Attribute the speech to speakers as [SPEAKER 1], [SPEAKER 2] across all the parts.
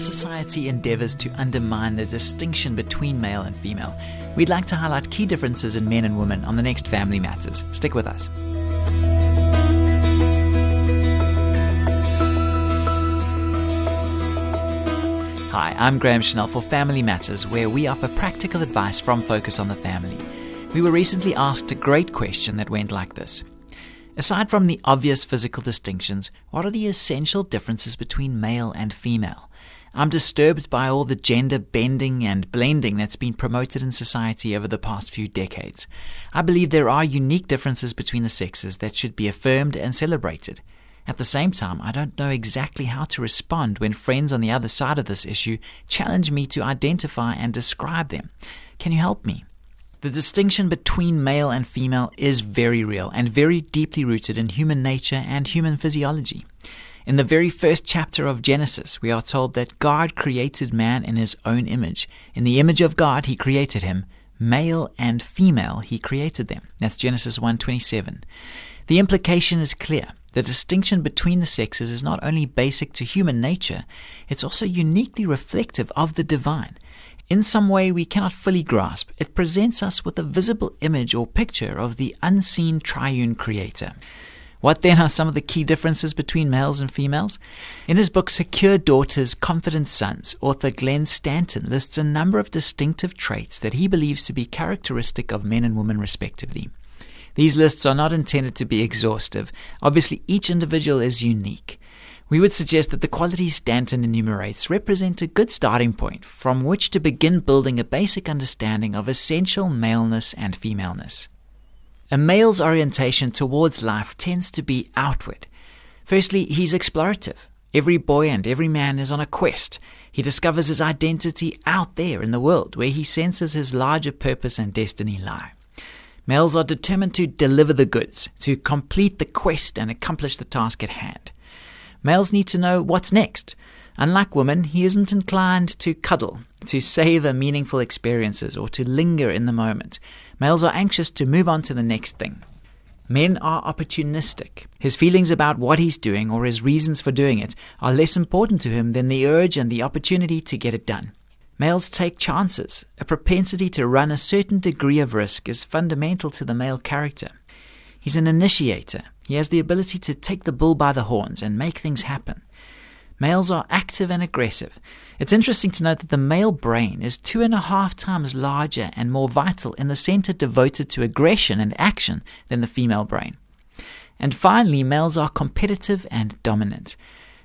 [SPEAKER 1] society endeavors to undermine the distinction between male and female, we'd like to highlight key differences in men and women on the next Family Matters. Stick with us. Hi, I'm Graham Schnell for Family Matters, where we offer practical advice from Focus on the Family. We were recently asked a great question that went like this Aside from the obvious physical distinctions, what are the essential differences between male and female? I'm disturbed by all the gender bending and blending that's been promoted in society over the past few decades. I believe there are unique differences between the sexes that should be affirmed and celebrated. At the same time, I don't know exactly how to respond when friends on the other side of this issue challenge me to identify and describe them. Can you help me? The distinction between male and female is very real and very deeply rooted in human nature and human physiology. In the very first chapter of Genesis, we are told that God created man in his own image. In the image of God, he created him. Male and female, he created them. That's Genesis 1:27. The implication is clear. The distinction between the sexes is not only basic to human nature, it's also uniquely reflective of the divine. In some way we cannot fully grasp, it presents us with a visible image or picture of the unseen triune creator. What then are some of the key differences between males and females? In his book Secure Daughters, Confident Sons, author Glenn Stanton lists a number of distinctive traits that he believes to be characteristic of men and women respectively. These lists are not intended to be exhaustive. Obviously, each individual is unique. We would suggest that the qualities Stanton enumerates represent a good starting point from which to begin building a basic understanding of essential maleness and femaleness. A male's orientation towards life tends to be outward. Firstly, he's explorative. Every boy and every man is on a quest. He discovers his identity out there in the world where he senses his larger purpose and destiny lie. Males are determined to deliver the goods, to complete the quest and accomplish the task at hand. Males need to know what's next. Unlike women, he isn't inclined to cuddle, to savor meaningful experiences, or to linger in the moment. Males are anxious to move on to the next thing. Men are opportunistic. His feelings about what he's doing or his reasons for doing it are less important to him than the urge and the opportunity to get it done. Males take chances. A propensity to run a certain degree of risk is fundamental to the male character. He's an initiator. He has the ability to take the bull by the horns and make things happen. Males are active and aggressive. It's interesting to note that the male brain is two and a half times larger and more vital in the center devoted to aggression and action than the female brain. And finally, males are competitive and dominant.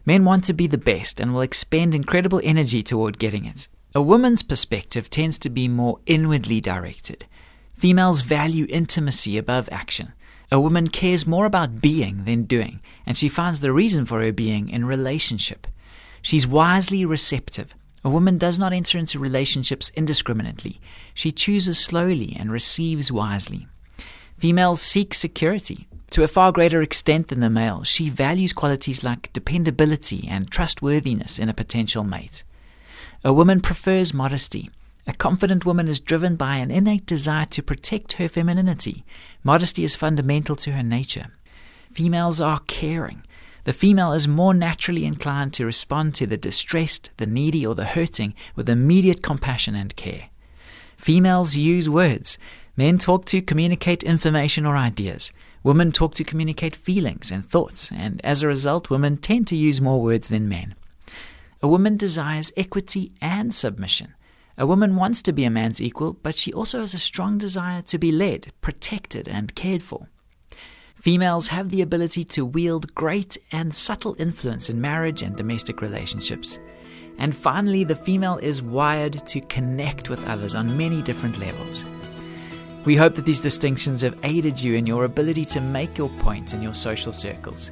[SPEAKER 1] Men want to be the best and will expend incredible energy toward getting it. A woman's perspective tends to be more inwardly directed. Females value intimacy above action. A woman cares more about being than doing, and she finds the reason for her being in relationship. She's wisely receptive. A woman does not enter into relationships indiscriminately. She chooses slowly and receives wisely. Females seek security. To a far greater extent than the male, she values qualities like dependability and trustworthiness in a potential mate. A woman prefers modesty. A confident woman is driven by an innate desire to protect her femininity. Modesty is fundamental to her nature. Females are caring. The female is more naturally inclined to respond to the distressed, the needy, or the hurting with immediate compassion and care. Females use words. Men talk to communicate information or ideas. Women talk to communicate feelings and thoughts, and as a result, women tend to use more words than men. A woman desires equity and submission. A woman wants to be a man's equal, but she also has a strong desire to be led, protected, and cared for. Females have the ability to wield great and subtle influence in marriage and domestic relationships. And finally, the female is wired to connect with others on many different levels. We hope that these distinctions have aided you in your ability to make your point in your social circles.